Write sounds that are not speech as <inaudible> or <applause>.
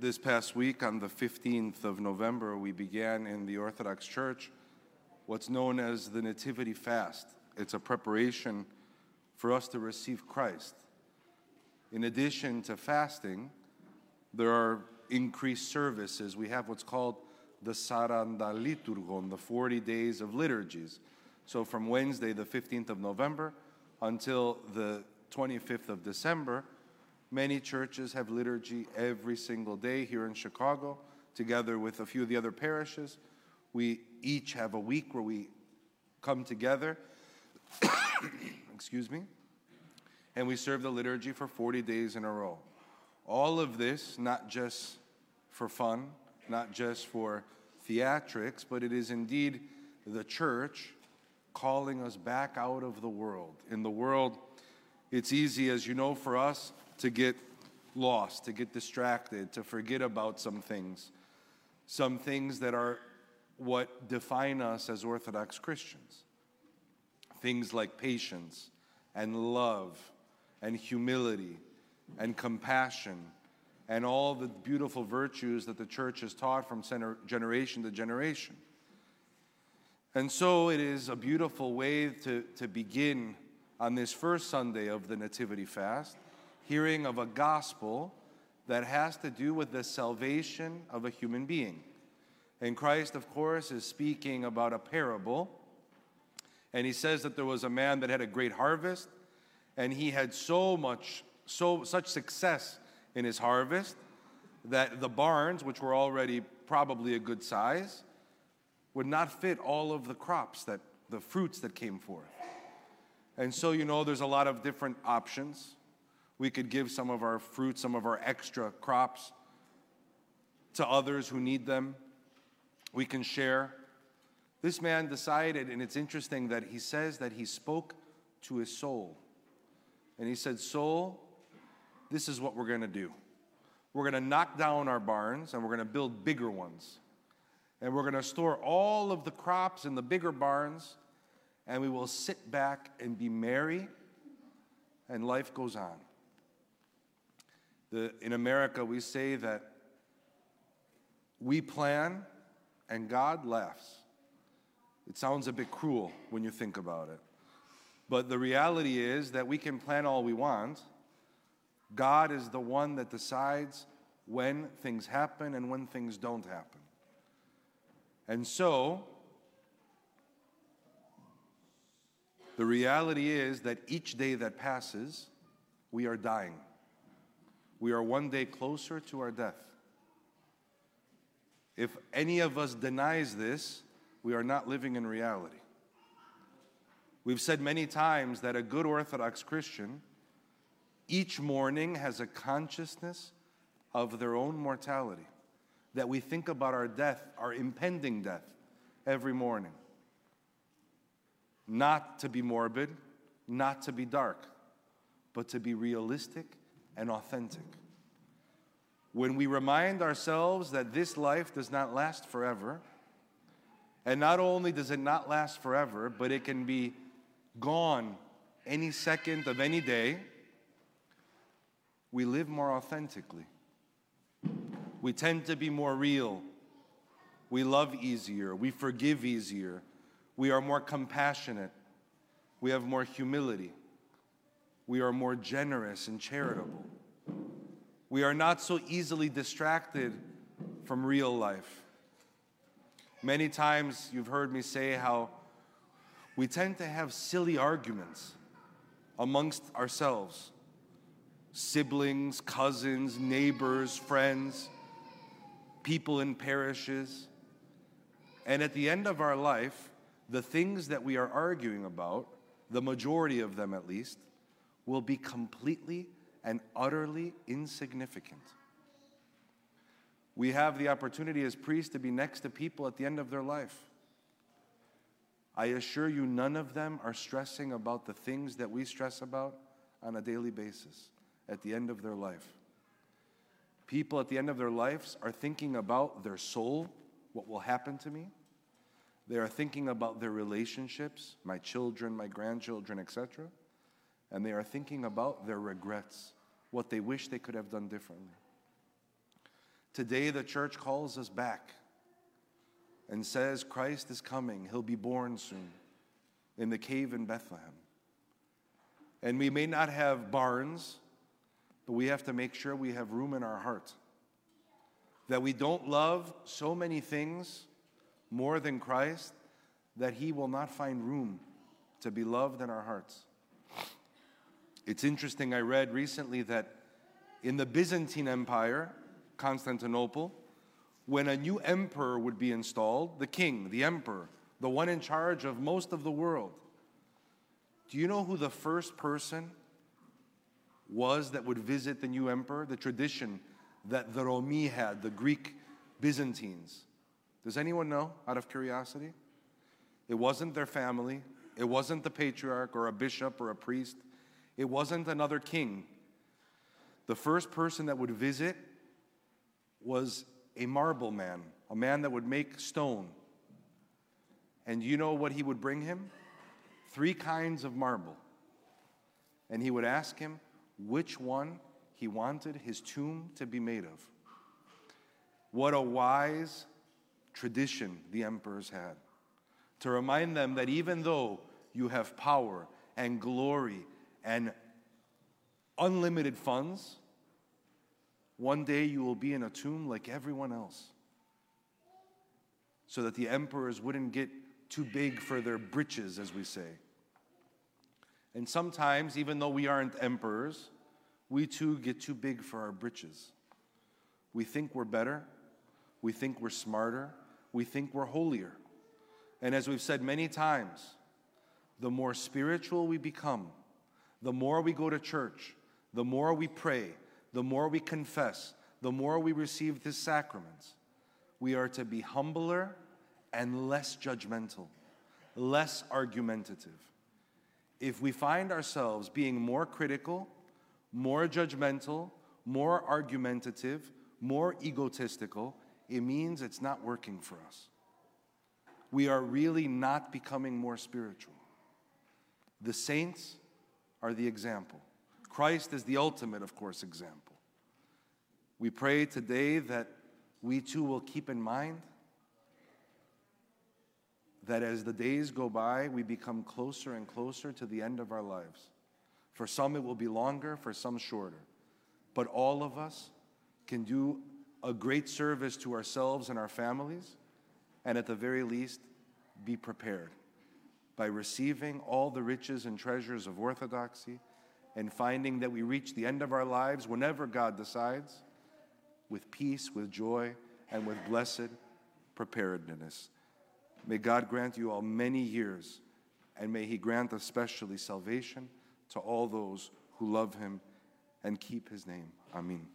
this past week, on the 15th of November, we began in the Orthodox Church what's known as the Nativity Fast. It's a preparation for us to receive Christ. In addition to fasting, there are increased services. We have what's called the Saranda Liturgon, the 40 days of liturgies. So from Wednesday, the 15th of November, until the 25th of December, many churches have liturgy every single day here in Chicago, together with a few of the other parishes. We each have a week where we come together, <coughs> excuse me, and we serve the liturgy for 40 days in a row. All of this, not just for fun, not just for theatrics, but it is indeed the church calling us back out of the world. In the world, it's easy, as you know, for us to get lost, to get distracted, to forget about some things, some things that are what define us as Orthodox Christians. Things like patience and love and humility and compassion and all the beautiful virtues that the church has taught from generation to generation. And so it is a beautiful way to, to begin on this first Sunday of the Nativity Fast, hearing of a gospel that has to do with the salvation of a human being. And Christ, of course, is speaking about a parable. And he says that there was a man that had a great harvest, and he had so much, so such success in his harvest that the barns, which were already probably a good size, would not fit all of the crops that the fruits that came forth. And so, you know, there's a lot of different options. We could give some of our fruits, some of our extra crops to others who need them we can share. This man decided, and it's interesting that he says that he spoke to his soul. And he said, Soul, this is what we're going to do. We're going to knock down our barns and we're going to build bigger ones. And we're going to store all of the crops in the bigger barns and we will sit back and be merry and life goes on. The, in America, we say that we plan and God laughs. It sounds a bit cruel when you think about it. But the reality is that we can plan all we want. God is the one that decides when things happen and when things don't happen. And so, the reality is that each day that passes, we are dying. We are one day closer to our death. If any of us denies this, we are not living in reality. We've said many times that a good Orthodox Christian each morning has a consciousness of their own mortality, that we think about our death, our impending death, every morning. Not to be morbid, not to be dark, but to be realistic and authentic when we remind ourselves that this life does not last forever, and not only does it not last forever, but it can be gone any second of any day, we live more authentically. We tend to be more real. We love easier. We forgive easier. We are more compassionate. We have more humility. We are more generous and charitable. We are not so easily distracted from real life. Many times you've heard me say how we tend to have silly arguments amongst ourselves siblings, cousins, neighbors, friends, people in parishes. And at the end of our life, the things that we are arguing about, the majority of them at least, will be completely and utterly insignificant. We have the opportunity as priests to be next to people at the end of their life. I assure you, none of them are stressing about the things that we stress about on a daily basis at the end of their life. People at the end of their lives are thinking about their soul, what will happen to me. They are thinking about their relationships, my children, my grandchildren, etc and they are thinking about their regrets, what they wish they could have done differently. Today, the church calls us back and says, Christ is coming. He'll be born soon in the cave in Bethlehem. And we may not have barns, but we have to make sure we have room in our heart. That we don't love so many things more than Christ that he will not find room to be loved in our hearts. It's interesting, I read recently that in the Byzantine Empire, Constantinople, when a new emperor would be installed, the king, the emperor, the one in charge of most of the world, do you know who the first person was that would visit the new emperor? The tradition that the Romi had, the Greek Byzantines. Does anyone know out of curiosity? It wasn't their family, it wasn't the patriarch or a bishop or a priest, it wasn't another king. The first person that would visit was a marble man, a man that would make stone. And you know what he would bring him? Three kinds of marble. And he would ask him which one he wanted his tomb to be made of. What a wise tradition the emperors had to remind them that even though you have power and glory and unlimited funds, one day you will be in a tomb like everyone else. So that the emperors wouldn't get too big for their britches, as we say. And sometimes, even though we aren't emperors, we too get too big for our britches. We think we're better. We think we're smarter. We think we're holier. And as we've said many times, the more spiritual we become, the more we go to church, the more we pray, the more we confess, the more we receive the sacraments, we are to be humbler and less judgmental, less argumentative. If we find ourselves being more critical, more judgmental, more argumentative, more egotistical, it means it's not working for us. We are really not becoming more spiritual. The saints are the example. Christ is the ultimate, of course, example. We pray today that we too will keep in mind that as the days go by, we become closer and closer to the end of our lives. For some, it will be longer, for some, shorter. But all of us can do a great service to ourselves and our families, and at the very least, be prepared by receiving all the riches and treasures of orthodoxy and finding that we reach the end of our lives whenever God decides with peace, with joy, and with blessed preparedness. May God grant you all many years, and may He grant especially salvation to all those who love Him and keep His name. Amen.